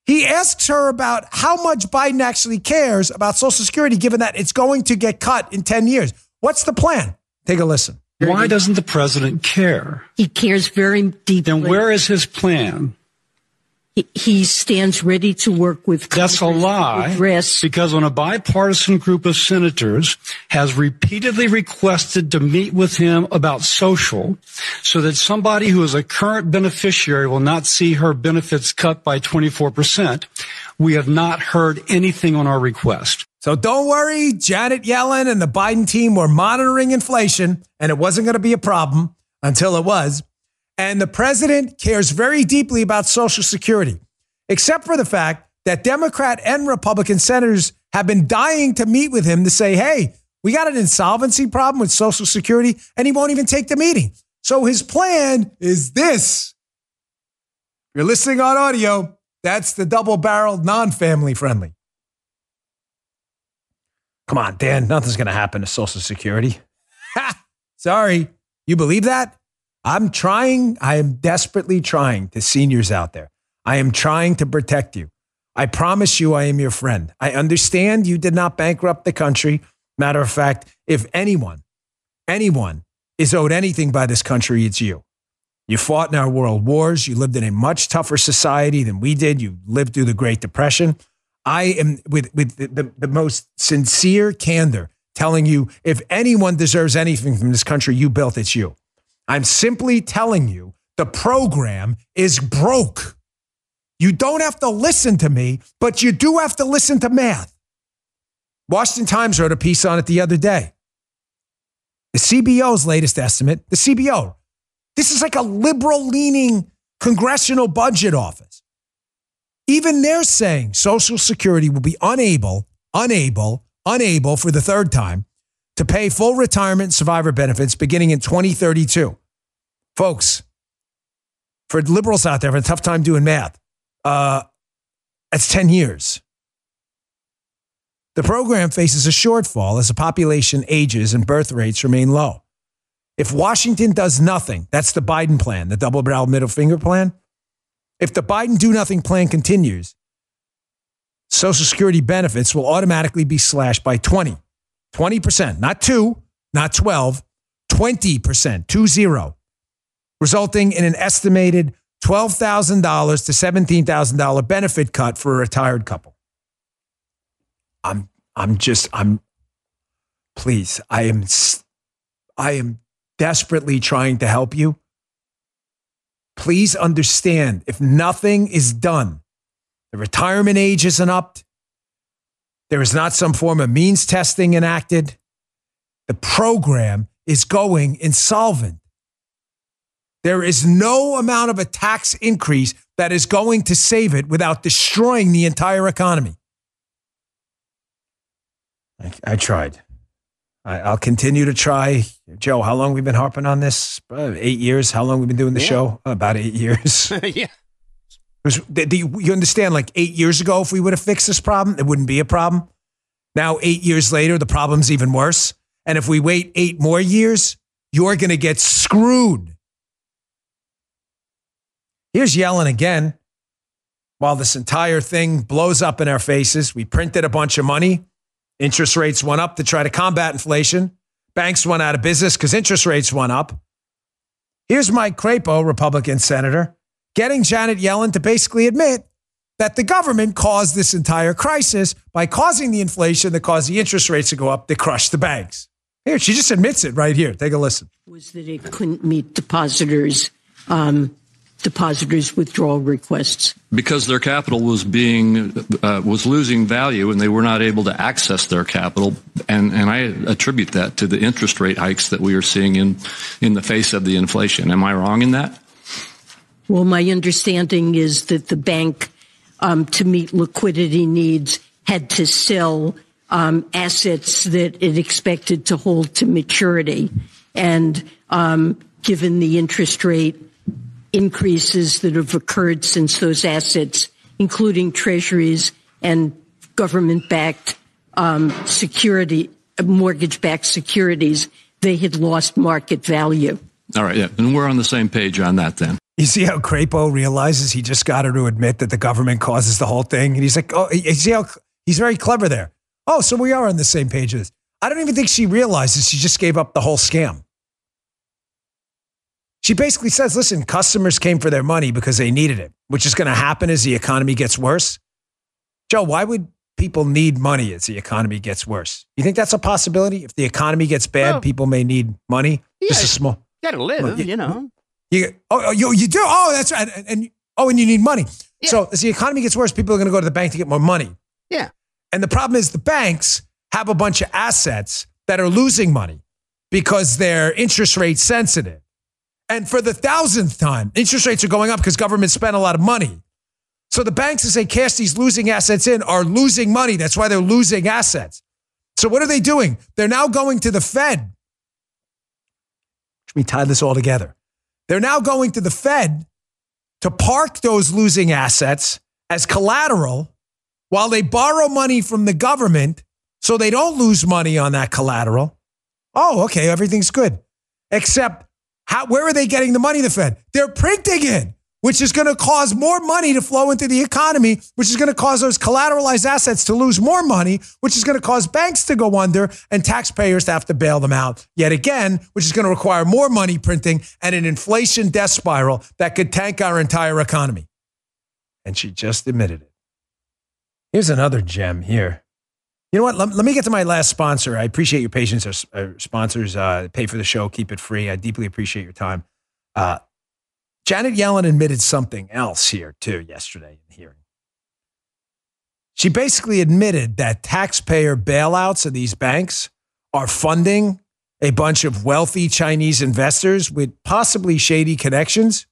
He asks her about how much Biden actually cares about Social Security, given that it's going to get cut in 10 years. What's the plan? Take a listen. Why doesn't the president care? He cares very deeply. Then where is his plan? He stands ready to work with That's a lie. Address. Because when a bipartisan group of senators has repeatedly requested to meet with him about social so that somebody who is a current beneficiary will not see her benefits cut by 24%, we have not heard anything on our request. So don't worry, Janet Yellen and the Biden team were monitoring inflation and it wasn't going to be a problem until it was. And the president cares very deeply about Social Security, except for the fact that Democrat and Republican senators have been dying to meet with him to say, hey, we got an insolvency problem with Social Security, and he won't even take the meeting. So his plan is this. If you're listening on audio, that's the double barreled, non family friendly. Come on, Dan, nothing's going to happen to Social Security. Sorry. You believe that? I'm trying, I am desperately trying to seniors out there. I am trying to protect you. I promise you, I am your friend. I understand you did not bankrupt the country. Matter of fact, if anyone, anyone is owed anything by this country, it's you. You fought in our world wars. You lived in a much tougher society than we did. You lived through the Great Depression. I am with, with the, the, the most sincere candor telling you if anyone deserves anything from this country you built, it's you. I'm simply telling you the program is broke. You don't have to listen to me, but you do have to listen to math. Washington Times wrote a piece on it the other day. The CBO's latest estimate, the CBO, this is like a liberal leaning congressional budget office. Even they're saying Social Security will be unable, unable, unable for the third time to pay full retirement survivor benefits beginning in 2032. Folks, for liberals out there having a tough time doing math, uh, that's 10 years. The program faces a shortfall as the population ages and birth rates remain low. If Washington does nothing, that's the Biden plan, the double barrel middle finger plan. If the Biden do nothing plan continues, Social Security benefits will automatically be slashed by 20. 20%, not two, not 12, 20%, two zero, resulting in an estimated $12,000 to $17,000 benefit cut for a retired couple. I'm, I'm just, I'm, please, I am, I am desperately trying to help you. Please understand if nothing is done, the retirement age isn't upped, there is not some form of means testing enacted. The program is going insolvent. There is no amount of a tax increase that is going to save it without destroying the entire economy. I, I tried. I, will continue to try. Joe, how long we been harping on this? Uh, eight years. How long we been doing the yeah. show? About eight years. yeah. You understand, like eight years ago, if we would have fixed this problem, it wouldn't be a problem. Now, eight years later, the problem's even worse. And if we wait eight more years, you're going to get screwed. Here's Yellen again. While this entire thing blows up in our faces, we printed a bunch of money. Interest rates went up to try to combat inflation. Banks went out of business because interest rates went up. Here's Mike Crapo, Republican senator, getting Janet Yellen to basically admit that the government caused this entire crisis by causing the inflation that caused the interest rates to go up that crushed the banks. Here, she just admits it right here. Take a listen. Was that it couldn't meet depositors' um, depositors' withdrawal requests because their capital was being uh, was losing value and they were not able to access their capital and and I attribute that to the interest rate hikes that we are seeing in in the face of the inflation am I wrong in that well my understanding is that the bank um, to meet liquidity needs had to sell um, assets that it expected to hold to maturity and um, given the interest rate increases that have occurred since those assets, including treasuries and government-backed um, security, mortgage-backed securities, they had lost market value. All right, yeah, and we're on the same page on that then. You see how Crapo realizes he just got her to admit that the government causes the whole thing, and he's like, "Oh, you see how he's very clever there." Oh, so we are on the same page as. I don't even think she realizes she just gave up the whole scam. She basically says, listen, customers came for their money because they needed it, which is going to happen as the economy gets worse. Joe, why would people need money as the economy gets worse? You think that's a possibility? If the economy gets bad, well, people may need money. Yeah, Just a small. Got to live, well, you, you, know. You oh, oh you you do oh that's right and, and oh and you need money. Yeah. So as the economy gets worse, people are going to go to the bank to get more money. Yeah. And the problem is the banks have a bunch of assets that are losing money because they're interest rate sensitive. And for the thousandth time, interest rates are going up because government spent a lot of money. So the banks, as they cash these losing assets in, are losing money. That's why they're losing assets. So what are they doing? They're now going to the Fed. Let me tie this all together. They're now going to the Fed to park those losing assets as collateral while they borrow money from the government so they don't lose money on that collateral. Oh, okay, everything's good. Except how, where are they getting the money, the Fed? They're printing it, which is going to cause more money to flow into the economy, which is going to cause those collateralized assets to lose more money, which is going to cause banks to go under and taxpayers to have to bail them out yet again, which is going to require more money printing and an inflation death spiral that could tank our entire economy. And she just admitted it. Here's another gem here. You know what? Let, let, me get to my last sponsor. I appreciate your patience. Our, our sponsors uh, pay for the show, keep it free. I deeply appreciate your time. Uh, Janet Yellen admitted something else here, too, yesterday in the hearing. She basically admitted that taxpayer bailouts of these banks are funding a bunch of wealthy Chinese investors with possibly shady connections.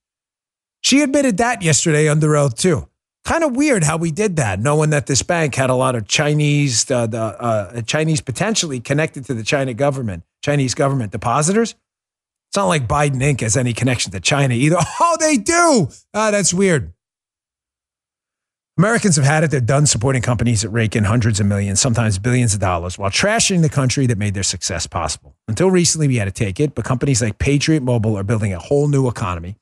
She admitted that yesterday under oath, too kind of weird how we did that, knowing that this bank had a lot of Chinese, uh, the uh, Chinese potentially connected to the China government, Chinese government depositors. It's not like Biden Inc. has any connection to China either. Oh, they do. Oh, that's weird. Americans have had it. They're done supporting companies that rake in hundreds of millions, sometimes billions of dollars, while trashing the country that made their success possible. Until recently, we had to take it, but companies like Patriot Mobile are building a whole new economy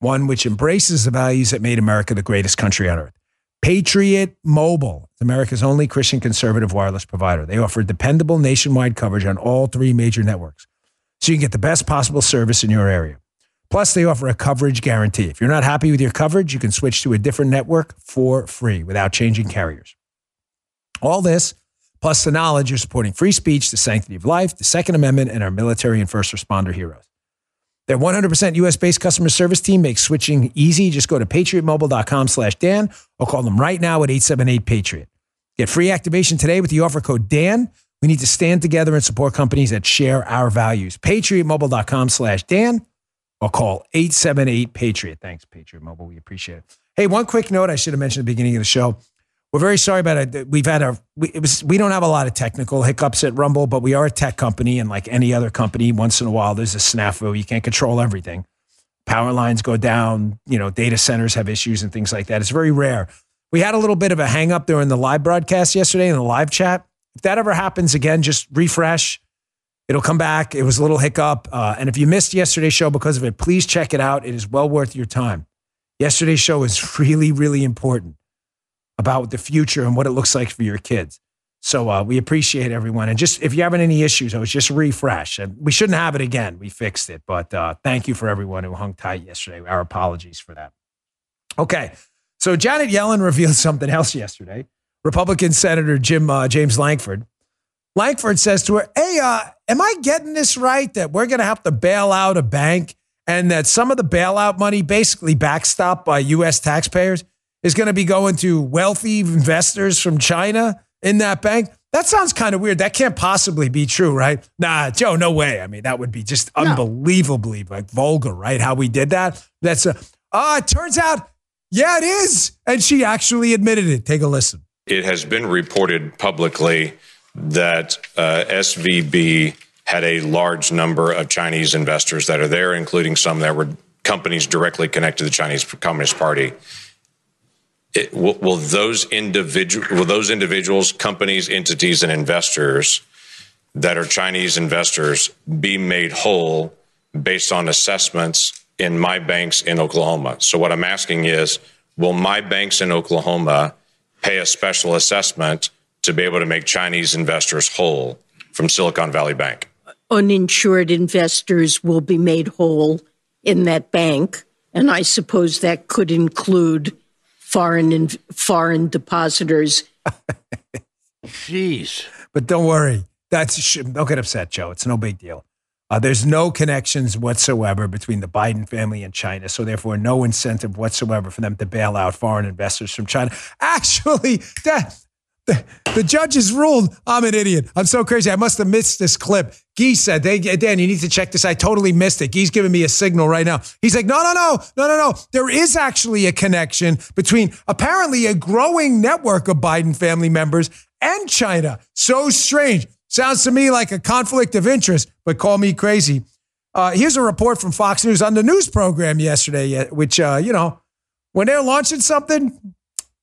one which embraces the values that made America the greatest country on earth. Patriot Mobile is America's only Christian conservative wireless provider. They offer dependable nationwide coverage on all three major networks, so you can get the best possible service in your area. Plus, they offer a coverage guarantee. If you're not happy with your coverage, you can switch to a different network for free without changing carriers. All this, plus the knowledge you're supporting free speech, the sanctity of life, the Second Amendment, and our military and first responder heroes. Their 100% US-based customer service team makes switching easy. Just go to patriotmobile.com slash Dan or call them right now at 878-PATRIOT. Get free activation today with the offer code Dan. We need to stand together and support companies that share our values. Patriotmobile.com slash Dan or call 878-PATRIOT. Thanks, Patriot Mobile. We appreciate it. Hey, one quick note I should have mentioned at the beginning of the show. We're very sorry about it. We've had a we, was we don't have a lot of technical hiccups at Rumble, but we are a tech company, and like any other company, once in a while there's a snafu. You can't control everything. Power lines go down. You know, data centers have issues and things like that. It's very rare. We had a little bit of a hang up during the live broadcast yesterday in the live chat. If that ever happens again, just refresh. It'll come back. It was a little hiccup. Uh, and if you missed yesterday's show because of it, please check it out. It is well worth your time. Yesterday's show is really, really important about the future and what it looks like for your kids. So uh, we appreciate everyone. And just if you're having any issues, I was just refresh. And we shouldn't have it again. We fixed it. But uh, thank you for everyone who hung tight yesterday. Our apologies for that. Okay. So Janet Yellen revealed something else yesterday. Republican Senator Jim uh, James Lankford. Lankford says to her, "Hey, uh, am I getting this right? That we're going to have to bail out a bank, and that some of the bailout money, basically backstopped by U.S. taxpayers, is going to be going to wealthy investors from China in that bank." That sounds kind of weird. That can't possibly be true, right? Nah, Joe, no way. I mean, that would be just no. unbelievably like vulgar, right? How we did that. That's a. Ah, uh, it turns out, yeah, it is, and she actually admitted it. Take a listen. It has been reported publicly that uh, SVB had a large number of Chinese investors that are there, including some that were companies directly connected to the Chinese Communist Party. It, will, will, those individual will those individuals, companies, entities, and investors that are Chinese investors be made whole based on assessments in my banks in Oklahoma? So what I'm asking is, will my banks in Oklahoma pay a special assessment to be able to make Chinese investors whole from Silicon Valley Bank. Uninsured investors will be made whole in that bank, and I suppose that could include foreign in, foreign depositors. Jeez. But don't worry. That's don't get upset, Joe. It's no big deal. Uh, there's no connections whatsoever between the Biden family and China, so therefore no incentive whatsoever for them to bail out foreign investors from China. Actually, that the, the judges ruled I'm an idiot. I'm so crazy. I must have missed this clip. Gee said, hey, Dan, you need to check this. I totally missed it. He's giving me a signal right now. He's like, no, no, no, no, no, no. There is actually a connection between apparently a growing network of Biden family members and China. So strange. Sounds to me like a conflict of interest, but call me crazy. Uh, here's a report from Fox News on the news program yesterday, which, uh, you know, when they're launching something,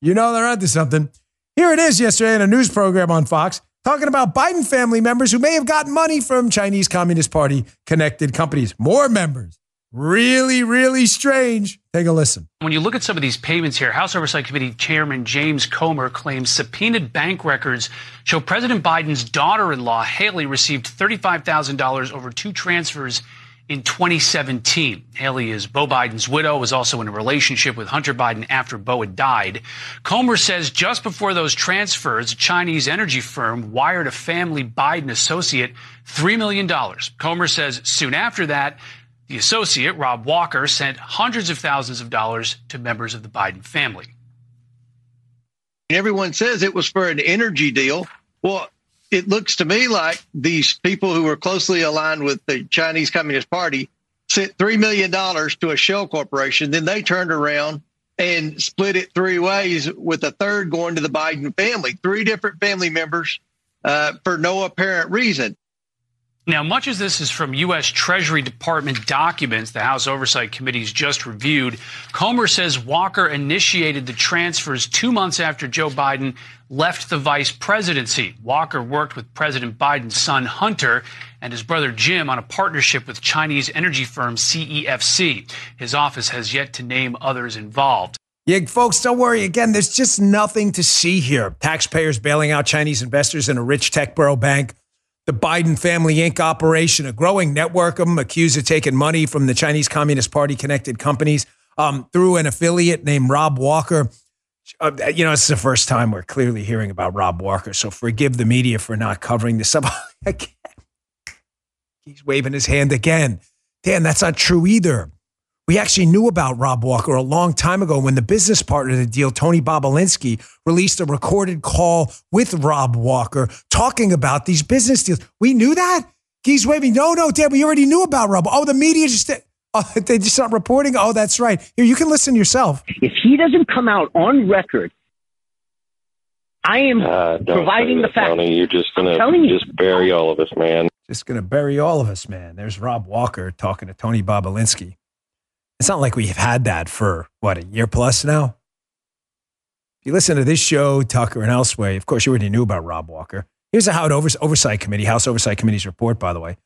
you know they're onto something. Here it is yesterday in a news program on Fox talking about Biden family members who may have gotten money from Chinese Communist Party connected companies. More members. Really, really strange. Take a listen. When you look at some of these payments here, House Oversight Committee Chairman James Comer claims subpoenaed bank records show President Biden's daughter in law, Hallie, received $35,000 over two transfers in 2017. Hallie is Beau Biden's widow, was also in a relationship with Hunter Biden after Beau had died. Comer says just before those transfers, a Chinese energy firm wired a family Biden associate $3 million. Comer says soon after that, the associate, Rob Walker, sent hundreds of thousands of dollars to members of the Biden family. Everyone says it was for an energy deal. Well, it looks to me like these people who were closely aligned with the Chinese Communist Party sent $3 million to a shell corporation. Then they turned around and split it three ways with a third going to the Biden family, three different family members uh, for no apparent reason. Now, much as this is from U.S. Treasury Department documents the House Oversight Committee's just reviewed, Comer says Walker initiated the transfers two months after Joe Biden left the vice presidency. Walker worked with President Biden's son Hunter and his brother Jim on a partnership with Chinese energy firm CEFC. His office has yet to name others involved. Yeah, folks, don't worry. Again, there's just nothing to see here. Taxpayers bailing out Chinese investors in a rich tech borough bank the Biden Family Inc. operation, a growing network of them accused of taking money from the Chinese Communist Party connected companies um, through an affiliate named Rob Walker. Uh, you know, it's the first time we're clearly hearing about Rob Walker, so forgive the media for not covering this up again. He's waving his hand again. Dan, that's not true either. We actually knew about Rob Walker a long time ago when the business partner of the deal, Tony Bobulinski, released a recorded call with Rob Walker talking about these business deals. We knew that? He's waving. No, no, Dad, we already knew about Rob. Oh, the media just oh, they just not reporting. Oh, that's right. Here, you can listen yourself. If he doesn't come out on record, I am uh, providing the facts. Tony, you're just gonna just bury all of us, man. Just gonna bury all of us, man. There's Rob Walker talking to Tony Bobulinski. It's not like we've had that for what, a year plus now? If you listen to this show, Tucker, and elsewhere, of course, you already knew about Rob Walker. Here's the House Oversight Committee, House Oversight Committee's report, by the way,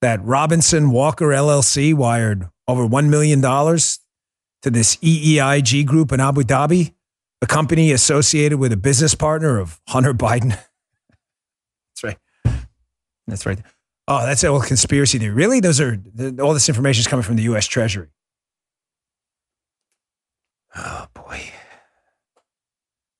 that Robinson Walker LLC wired over $1 million to this EEIG group in Abu Dhabi, a company associated with a business partner of Hunter Biden. that's right. That's right. Oh, that's a whole conspiracy theory. Really? Those are all this information is coming from the U.S. Treasury. Oh boy.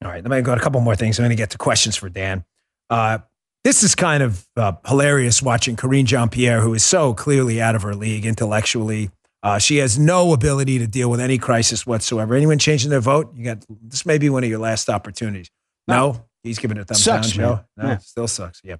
All right, let me go a couple more things. I'm going to get to questions for Dan. Uh, this is kind of uh, hilarious watching Karine Jean Pierre, who is so clearly out of her league intellectually. Uh, she has no ability to deal with any crisis whatsoever. Anyone changing their vote? You got this may be one of your last opportunities. No, he's giving it a thumbs Sucks, down, Joe. No, Yeah. still sucks. Yeah.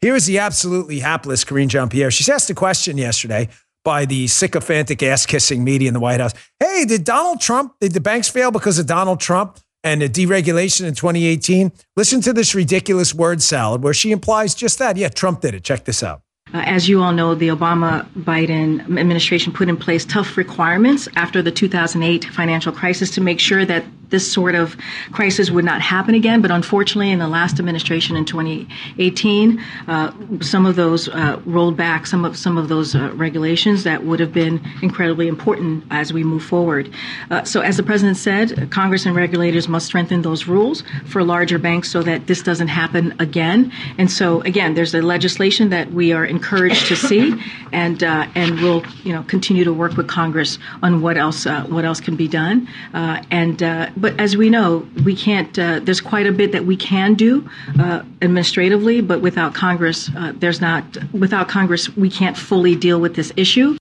Here is the absolutely hapless Karine Jean Pierre. She's asked a question yesterday by the sycophantic ass kissing media in the White House. Hey, did Donald Trump, did the banks fail because of Donald Trump and the deregulation in 2018? Listen to this ridiculous word salad where she implies just that. Yeah, Trump did it. Check this out. Uh, as you all know, the Obama Biden administration put in place tough requirements after the 2008 financial crisis to make sure that this sort of crisis would not happen again. But unfortunately, in the last administration in 2018, uh, some of those uh, rolled back some of some of those uh, regulations that would have been incredibly important as we move forward. Uh, so, as the president said, Congress and regulators must strengthen those rules for larger banks so that this doesn't happen again. And so, again, there's a legislation that we are encouraged to see, and uh, and we'll you know continue to work with Congress on what else uh, what else can be done. Uh, and uh, but as we know, we can't. Uh, there's quite a bit that we can do uh, administratively, but without Congress, uh, there's not. Without Congress, we can't fully deal with this issue.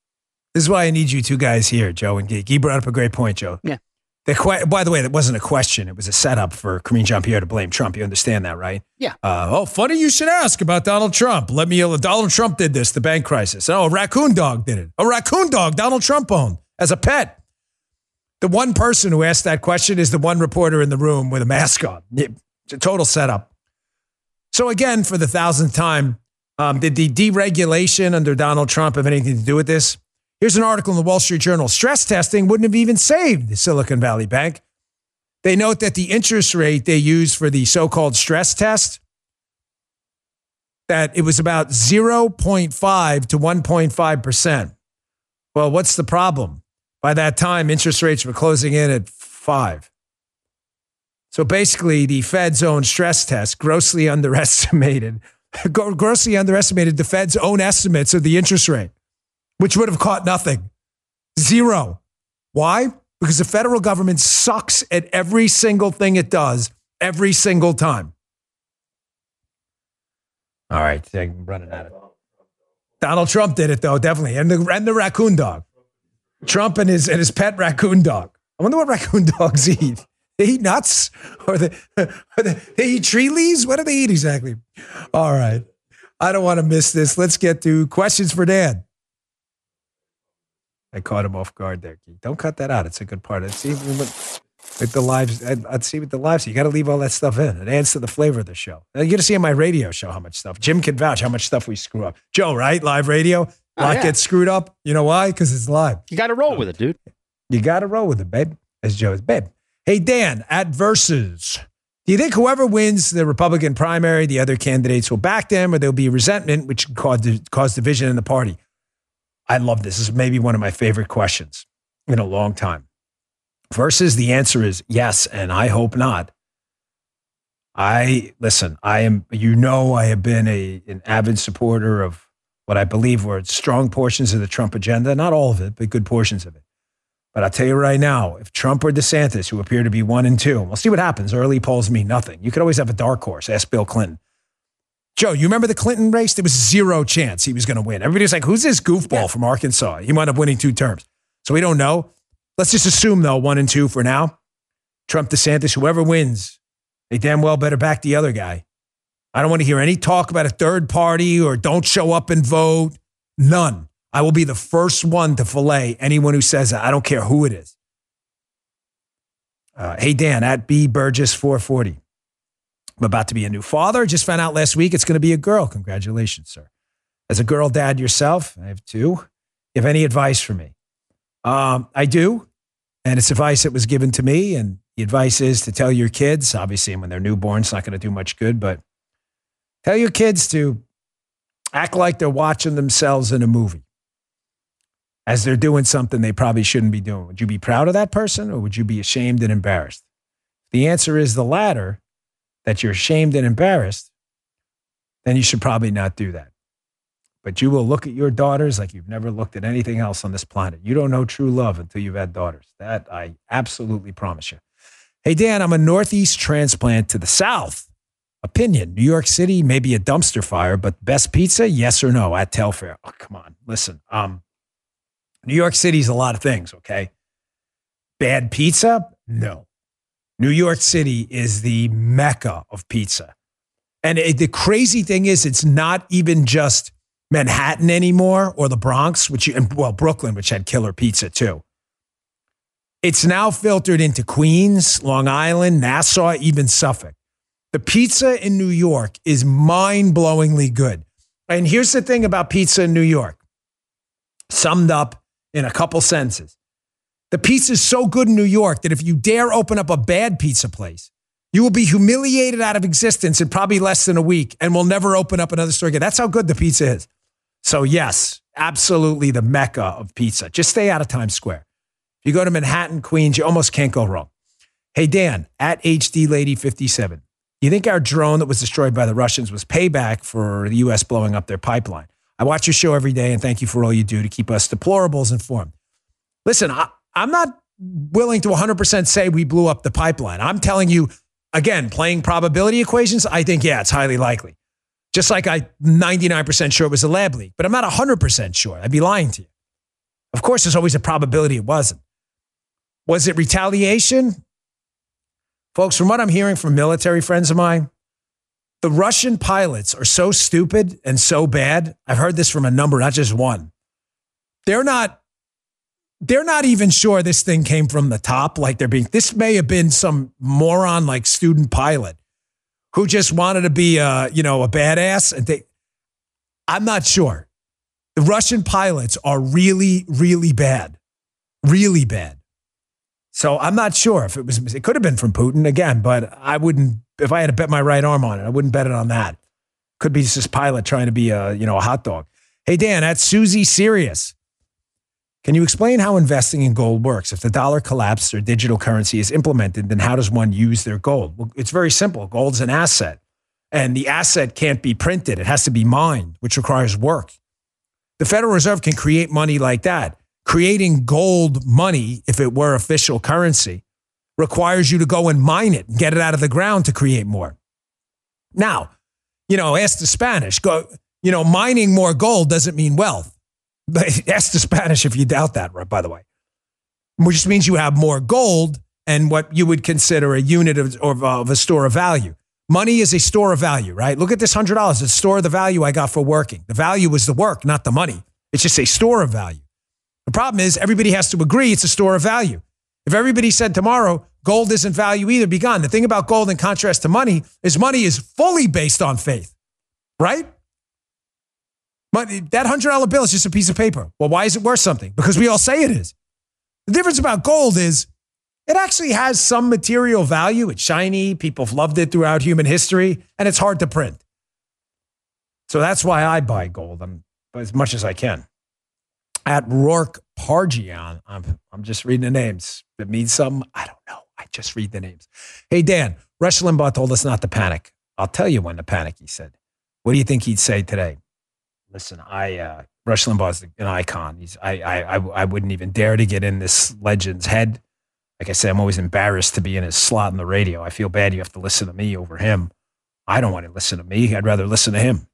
This is why I need you two guys here, Joe and Geek. You brought up a great point, Joe. Yeah. Que- by the way, that wasn't a question. It was a setup for Karine Jean Pierre to blame Trump. You understand that, right? Yeah. Uh, oh, funny you should ask about Donald Trump. Let me. Donald Trump did this, the bank crisis. Oh, a raccoon dog did it. A raccoon dog Donald Trump owned as a pet. The one person who asked that question is the one reporter in the room with a mask on. It's a total setup. So again, for the thousandth time, um, did the deregulation under Donald Trump have anything to do with this? Here's an article in the Wall Street Journal. Stress testing wouldn't have even saved the Silicon Valley Bank. They note that the interest rate they used for the so-called stress test that it was about 0.5 to 1.5%. Well, what's the problem? By that time, interest rates were closing in at 5. So basically, the Fed's own stress test grossly underestimated grossly underestimated the Fed's own estimates of the interest rate, which would have caught nothing. Zero. Why? Because the federal government sucks at every single thing it does every single time. All right, I'm running out of Donald Trump did it though, definitely, and the and the raccoon dog. Trump and his and his pet raccoon dog. I wonder what raccoon dogs eat. They eat nuts, or they, or they, they eat tree leaves. What do they eat exactly? All right, I don't want to miss this. Let's get to questions for Dan. I caught him off guard there. Don't cut that out. It's a good part. Let's see what, with the lives. I'd, I'd see with the lives. You got to leave all that stuff in. It adds to the flavor of the show. Now, You're going to see on my radio show how much stuff. Jim can vouch how much stuff we screw up. Joe, right? Live radio. A Oh, lot yeah. gets screwed up. You know why? Because it's live. You got to roll with it, dude. You got to roll with it, babe. As Joe is, babe. Hey, Dan, at Versus, do you think whoever wins the Republican primary, the other candidates will back them, or there'll be resentment, which could cause, cause division in the party? I love this. This is maybe one of my favorite questions in a long time. Versus, the answer is yes, and I hope not. I listen. I am. You know, I have been a an avid supporter of what I believe were strong portions of the Trump agenda. Not all of it, but good portions of it. But I'll tell you right now, if Trump or DeSantis, who appear to be one and two, we'll see what happens. Early polls mean nothing. You could always have a dark horse. Ask Bill Clinton. Joe, you remember the Clinton race? There was zero chance he was going to win. Everybody was like, who's this goofball from Arkansas? He wound up winning two terms. So we don't know. Let's just assume, though, one and two for now. Trump, DeSantis, whoever wins, they damn well better back the other guy. I don't want to hear any talk about a third party or don't show up and vote. None. I will be the first one to fillet anyone who says that. I don't care who it is. Uh, hey, Dan, at B Burgess 440. I'm about to be a new father. Just found out last week it's going to be a girl. Congratulations, sir. As a girl dad yourself, I have two. You have any advice for me? Um, I do. And it's advice that was given to me. And the advice is to tell your kids, obviously, when they're newborn, it's not going to do much good, but tell your kids to act like they're watching themselves in a movie. as they're doing something they probably shouldn't be doing. Would you be proud of that person or would you be ashamed and embarrassed? The answer is the latter, that you're ashamed and embarrassed, then you should probably not do that. But you will look at your daughters like you've never looked at anything else on this planet. You don't know true love until you've had daughters. That I absolutely promise you. Hey, Dan, I'm a Northeast transplant to the South. Opinion New York City, maybe a dumpster fire, but best pizza, yes or no at Telfair? Oh, come on. Listen, um, New York City's a lot of things, okay? Bad pizza? No. New York City is the mecca of pizza. And it, the crazy thing is, it's not even just Manhattan anymore or the Bronx, which, you, and, well, Brooklyn, which had killer pizza too. It's now filtered into Queens, Long Island, Nassau, even Suffolk. The pizza in New York is mind blowingly good. And here's the thing about pizza in New York, summed up in a couple sentences. The pizza is so good in New York that if you dare open up a bad pizza place, you will be humiliated out of existence in probably less than a week and will never open up another store again. That's how good the pizza is. So, yes, absolutely the mecca of pizza. Just stay out of Times Square. If you go to Manhattan, Queens, you almost can't go wrong. Hey, Dan, at HD Lady 57, you think our drone that was destroyed by the Russians was payback for the U.S. blowing up their pipeline? I watch your show every day and thank you for all you do to keep us deplorables informed. Listen, I, I'm not willing to 100% say we blew up the pipeline. I'm telling you, again, playing probability equations, I think, yeah, it's highly likely. Just like I 99% sure it was a lab leak, but I'm not 100% sure. I'd be lying to you. Of course, there's always a probability it wasn't. Was it retaliation? Folks, from what I'm hearing from military friends of mine, the Russian pilots are so stupid and so bad. I've heard this from a number, not just one. They're not they're not even sure this thing came from the top like they're being this may have been some moron like student pilot who just wanted to be a, you know, a badass and they I'm not sure. The Russian pilots are really really bad. Really bad. So I'm not sure if it was it could have been from Putin again, but I wouldn't if I had to bet my right arm on it, I wouldn't bet it on that. Could be just this pilot trying to be a, you know, a hot dog. Hey Dan, that's Susie Serious. Can you explain how investing in gold works? If the dollar collapses or digital currency is implemented, then how does one use their gold? Well, it's very simple. Gold's an asset, and the asset can't be printed. It has to be mined, which requires work. The Federal Reserve can create money like that. Creating gold money, if it were official currency, requires you to go and mine it and get it out of the ground to create more. Now, you know, ask the Spanish. Go, you know, mining more gold doesn't mean wealth. Ask the Spanish if you doubt that, right? by the way. Which means you have more gold and what you would consider a unit of, of, of a store of value. Money is a store of value, right? Look at this $100. It's a store of the value I got for working. The value is the work, not the money. It's just a store of value. The problem is everybody has to agree it's a store of value. If everybody said tomorrow gold isn't value either, be gone. The thing about gold in contrast to money is money is fully based on faith, right? That $100 bill is just a piece of paper. Well, why is it worth something? Because we all say it is. The difference about gold is it actually has some material value. It's shiny. People have loved it throughout human history, and it's hard to print. So that's why I buy gold I'm, as much as I can. At Rourke Pargian, I'm, I'm just reading the names. It means something, I don't know. I just read the names. Hey, Dan, Rush Limbaugh told us not to panic. I'll tell you when to panic, he said. What do you think he'd say today? Listen, I uh, Rush Limbaugh's an icon. He's I, I I wouldn't even dare to get in this legend's head. Like I said, I'm always embarrassed to be in his slot in the radio. I feel bad you have to listen to me over him. I don't want to listen to me. I'd rather listen to him.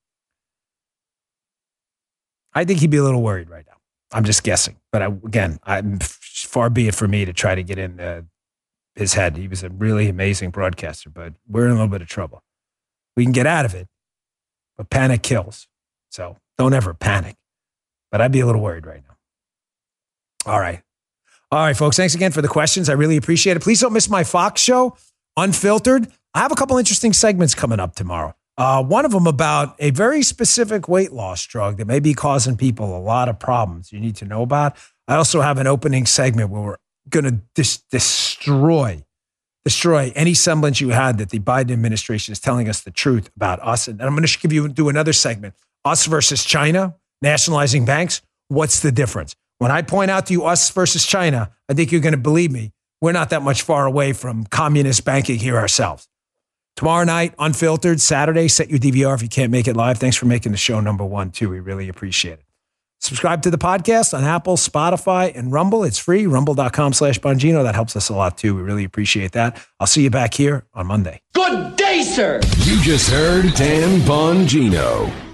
I think he'd be a little worried right now. I'm just guessing, but I, again, I'm far be it for me to try to get in uh, his head. He was a really amazing broadcaster, but we're in a little bit of trouble. We can get out of it, but panic kills. So don't ever panic. But I'd be a little worried right now. All right. All right, folks. Thanks again for the questions. I really appreciate it. Please don't miss my Fox show, Unfiltered. I have a couple interesting segments coming up tomorrow. Uh, one of them about a very specific weight loss drug that may be causing people a lot of problems you need to know about. I also have an opening segment where we're going to dis- destroy destroy any semblance you had that the Biden administration is telling us the truth about us. And I'm going to give you do another segment us versus China, nationalizing banks. What's the difference? When I point out to you us versus China, I think you're going to believe me. We're not that much far away from communist banking here ourselves. Tomorrow night, unfiltered. Saturday, set your DVR if you can't make it live. Thanks for making the show number one, too. We really appreciate it. Subscribe to the podcast on Apple, Spotify, and Rumble. It's free, rumble.com slash Bongino. That helps us a lot, too. We really appreciate that. I'll see you back here on Monday. Good day, sir. You just heard Dan Bongino.